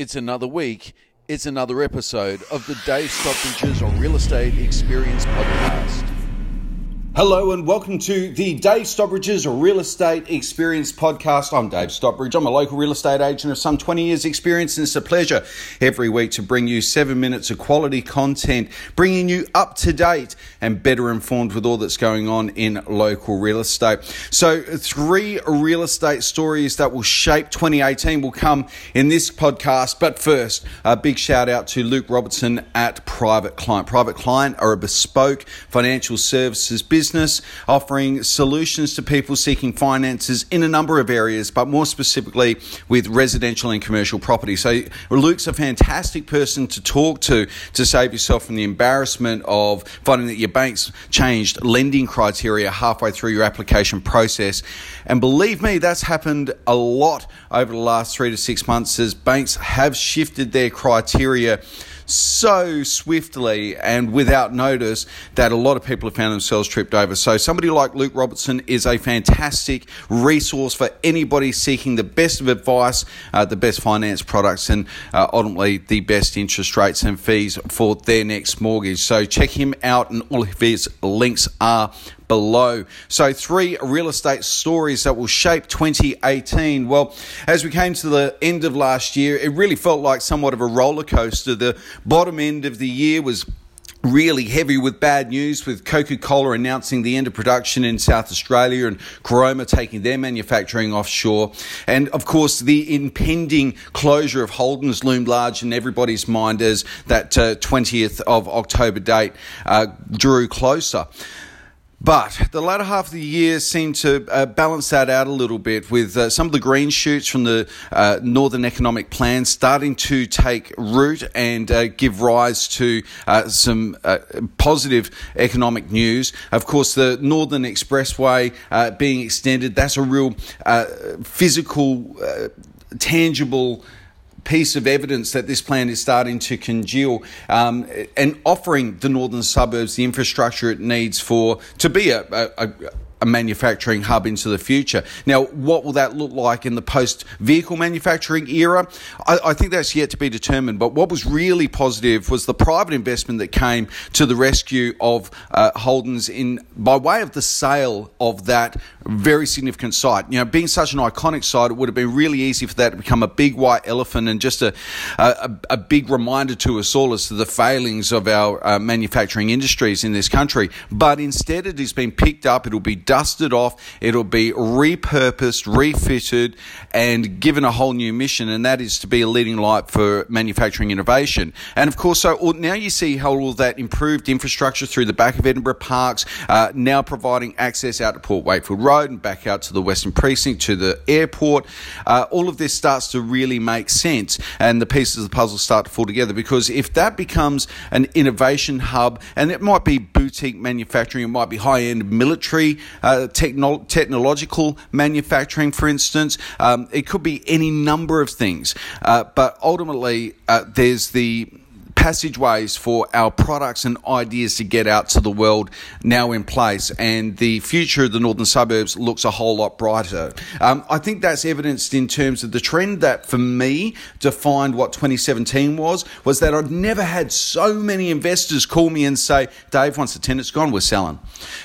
It's another week. It's another episode of the Dave Stockbridge's Real Estate Experience Podcast. Hello and welcome to the Dave Stockbridge's Real Estate Experience Podcast. I'm Dave Stockbridge. I'm a local real estate agent of some 20 years experience and it's a pleasure every week to bring you seven minutes of quality content, bringing you up to date and better informed with all that's going on in local real estate. So three real estate stories that will shape 2018 will come in this podcast. But first, a big shout out to Luke Robertson at Private Client. Private Client are a bespoke financial services business business, offering solutions to people seeking finances in a number of areas, but more specifically with residential and commercial property. So, Luke's a fantastic person to talk to to save yourself from the embarrassment of finding that your bank's changed lending criteria halfway through your application process. And believe me, that's happened a lot over the last three to six months as banks have shifted their criteria so swiftly and without notice that a lot of people have found themselves tripped over. So, somebody like Luke Robertson is a fantastic resource for anybody seeking the best of advice, uh, the best finance products, and uh, ultimately the best interest rates and fees for their next mortgage. So, check him out, and all of his links are below. So, three real estate stories that will shape 2018. Well, as we came to the end of last year, it really felt like somewhat of a roller coaster. The bottom end of the year was really heavy with bad news with Coca-Cola announcing the end of production in South Australia and Caroma taking their manufacturing offshore and of course the impending closure of Holden's loomed large in everybody's mind as that uh, 20th of October date uh, drew closer. But the latter half of the year seemed to uh, balance that out a little bit with uh, some of the green shoots from the uh, Northern Economic Plan starting to take root and uh, give rise to uh, some uh, positive economic news. Of course, the Northern Expressway being extended, that's a real physical, tangible piece of evidence that this plan is starting to congeal um, and offering the northern suburbs the infrastructure it needs for to be a, a, a manufacturing hub into the future. Now, what will that look like in the post vehicle manufacturing era? I, I, think that's yet to be determined. But what was really positive was the private investment that came to the rescue of uh, Holden's in by way of the sale of that very significant site. You know, being such an iconic site, it would have been really easy for that to become a big white elephant and just a, a, a big reminder to us all as to the failings of our uh, manufacturing industries in this country. But instead, it has been picked up. It'll be dusted off, it'll be repurposed, refitted, and given a whole new mission, and that is to be a leading light for manufacturing innovation. And of course, so now you see how all that improved infrastructure through the back of Edinburgh Parks, uh, now providing access out to Port Wakefield Road and back out to the Western Precinct to the airport. Uh, all of this starts to really make sense, and the pieces of the puzzle start to fall together because if that becomes an innovation hub, and it might be boutique manufacturing, it might be high end military uh, techno- technological manufacturing, for instance. Um, it could be any number of things. Uh, but ultimately, uh, there's the passageways for our products and ideas to get out to the world now in place, and the future of the northern suburbs looks a whole lot brighter. Um, I think that's evidenced in terms of the trend that, for me, defined what 2017 was. Was that I'd never had so many investors call me and say, "Dave, once the tenant's gone, we're selling."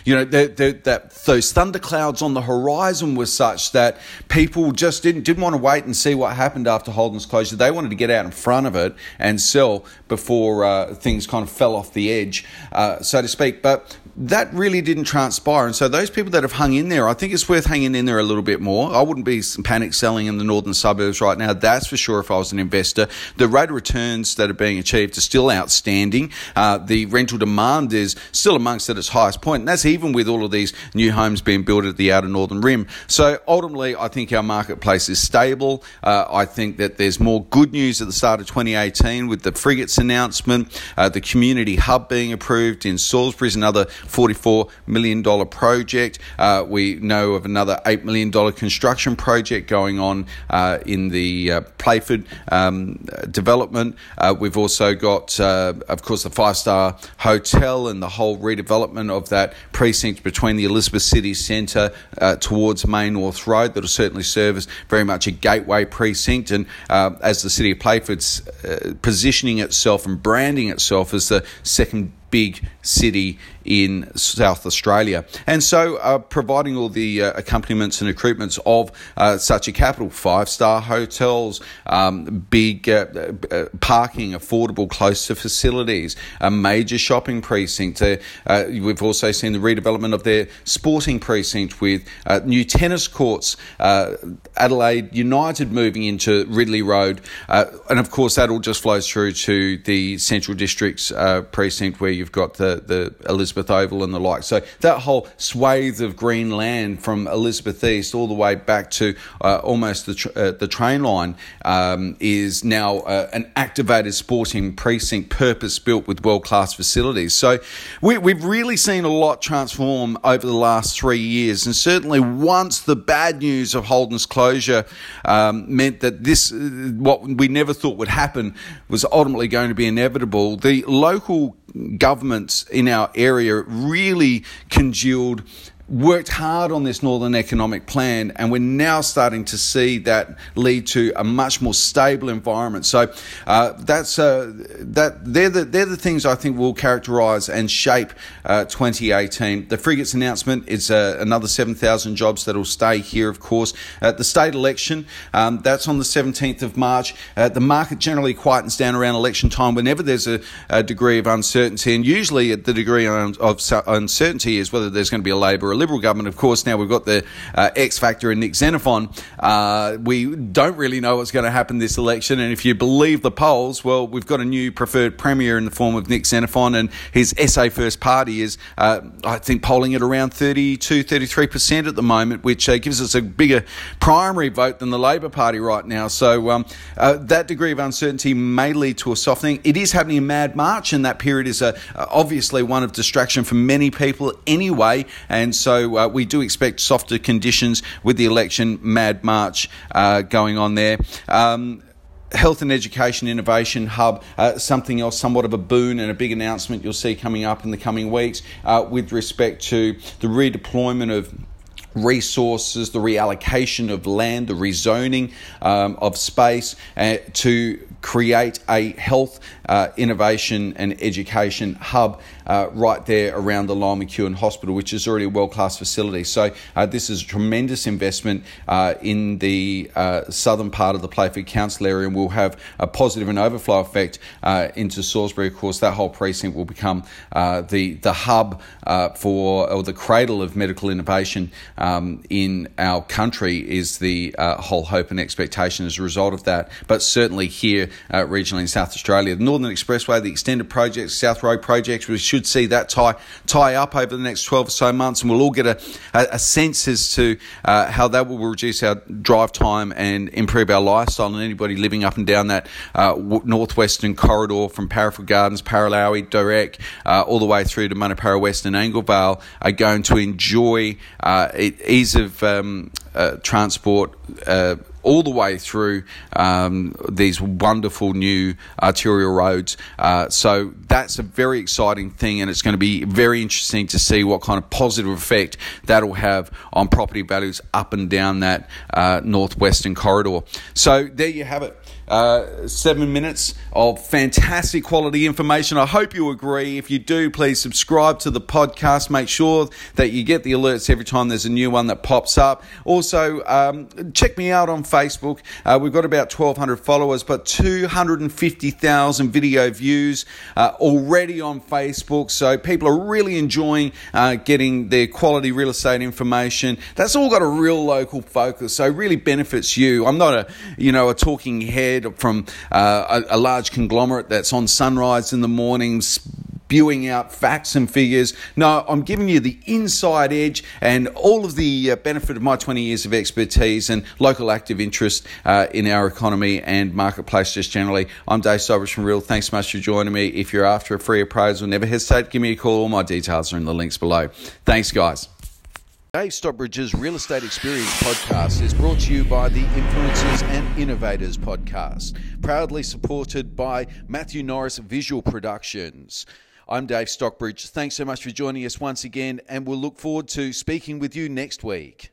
You know, the, the, that those thunderclouds on the horizon were such that people just didn't didn't want to wait and see what happened after Holden's closure. They wanted to get out in front of it and sell before before uh, things kind of fell off the edge, uh, so to speak. But that really didn't transpire. And so those people that have hung in there, I think it's worth hanging in there a little bit more. I wouldn't be panic selling in the northern suburbs right now. That's for sure if I was an investor. The rate of returns that are being achieved are still outstanding. Uh, the rental demand is still amongst at its highest point. And that's even with all of these new homes being built at the outer northern rim. So ultimately, I think our marketplace is stable. Uh, I think that there's more good news at the start of 2018 with the frigates announcement, uh, the community hub being approved in Salisbury, another $44 million project. Uh, we know of another $8 million construction project going on uh, in the uh, Playford um, development. Uh, we've also got, uh, of course, the five star hotel and the whole redevelopment of that precinct between the Elizabeth City Centre uh, towards Main North Road that'll certainly serve as very much a gateway precinct. And as the City of Playford's positioning itself and branding itself as the second big city in South Australia. And so, uh, providing all the uh, accompaniments and recruitments of uh, such a capital five star hotels, um, big uh, uh, parking, affordable, close to facilities, a major shopping precinct. Uh, we've also seen the redevelopment of their sporting precinct with new tennis courts, Adelaide United moving into Ridley Road. and of course, that all just flows through to the Central District's precinct where you've got the, the Elizabeth Elizabeth Oval and the like. So that whole swathe of green land from Elizabeth East all the way back to uh, almost the, tr- uh, the train line um, is now uh, an activated sporting precinct, purpose built with world class facilities. So we, we've really seen a lot transform over the last three years, and certainly once the bad news of Holden's closure um, meant that this, uh, what we never thought would happen, was ultimately going to be inevitable. The local governments in our area really congealed worked hard on this Northern Economic Plan, and we're now starting to see that lead to a much more stable environment. So uh, that's uh, that they're the they're the things I think will characterise and shape uh, 2018. The frigates announcement is uh, another 7,000 jobs that will stay here, of course. The state election, um, that's on the 17th of March. Uh, the market generally quietens down around election time whenever there's a, a degree of uncertainty, and usually the degree of uncertainty is whether there's going to be a Labor a Liberal government. Of course, now we've got the uh, X Factor and Nick Xenophon. Uh, we don't really know what's going to happen this election, and if you believe the polls, well, we've got a new preferred premier in the form of Nick Xenophon, and his SA First Party is, uh, I think, polling at around 32, 33% at the moment, which uh, gives us a bigger primary vote than the Labor Party right now. So um, uh, that degree of uncertainty may lead to a softening. It is happening in Mad March, and that period is uh, obviously one of distraction for many people anyway, and so so uh, we do expect softer conditions with the election mad march uh, going on there. Um, Health and Education Innovation Hub, uh, something else, somewhat of a boon and a big announcement you'll see coming up in the coming weeks uh, with respect to the redeployment of resources, the reallocation of land, the rezoning um, of space uh, to create a health, uh, innovation, and education hub uh, right there around the Lyell McEwin Hospital, which is already a world class facility. So, uh, this is a tremendous investment uh, in the uh, southern part of the Playford Council area and will have a positive and overflow effect into Salisbury. Of course, that whole precinct will become the, the hub for, or the cradle of medical innovation um, in our country, is the whole hope and expectation as a result of that. But certainly here, uh, regionally in South Australia. The Northern Expressway, the extended projects, South Road projects, we should see that tie tie up over the next 12 or so months, and we'll all get a, a, a sense as to uh, how that will reduce our drive time and improve our lifestyle. And anybody living up and down that uh, northwestern corridor from Parafield Gardens, Paralowie, Direk, uh, all the way through to Munno Para West and Angle Vale are going to enjoy uh, ease of um, uh, transport all the way through um, these wonderful new arterial roads. Uh, so that's a very exciting thing, and it's going to be very interesting to see what kind of positive effect that'll have on property values up and down that uh, northwestern corridor. So there you have it. Uh, seven minutes of fantastic quality information. I hope you agree. If you do, please subscribe to the podcast. Make sure that you get the alerts every time there's a new one that pops up. Also, um, check me out on Facebook. Uh, we've got about 1,200 followers, but 250,000 video views uh, already on Facebook. So people are really enjoying uh, getting their quality real estate information. That's all got a real local focus, so really benefits you. I'm not a you know a talking head from uh, a, a large conglomerate that's on sunrise in the mornings spewing out facts and figures. No, I'm giving you the inside edge and all of the uh, benefit of my 20 years of expertise and local active interest uh, in our economy and marketplace just generally. I'm Dave Stockbridge from Real. Thanks so much for joining me. If you're after a free appraisal, never hesitate. Give me a call. All my details are in the links below. Thanks, guys. Dave Stockbridge's Real Estate Experience podcast is brought to you by the Influencers and Innovators podcast, proudly supported by Matthew Norris Visual Productions. I'm Dave Stockbridge. Thanks so much for joining us once again, and we'll look forward to speaking with you next week.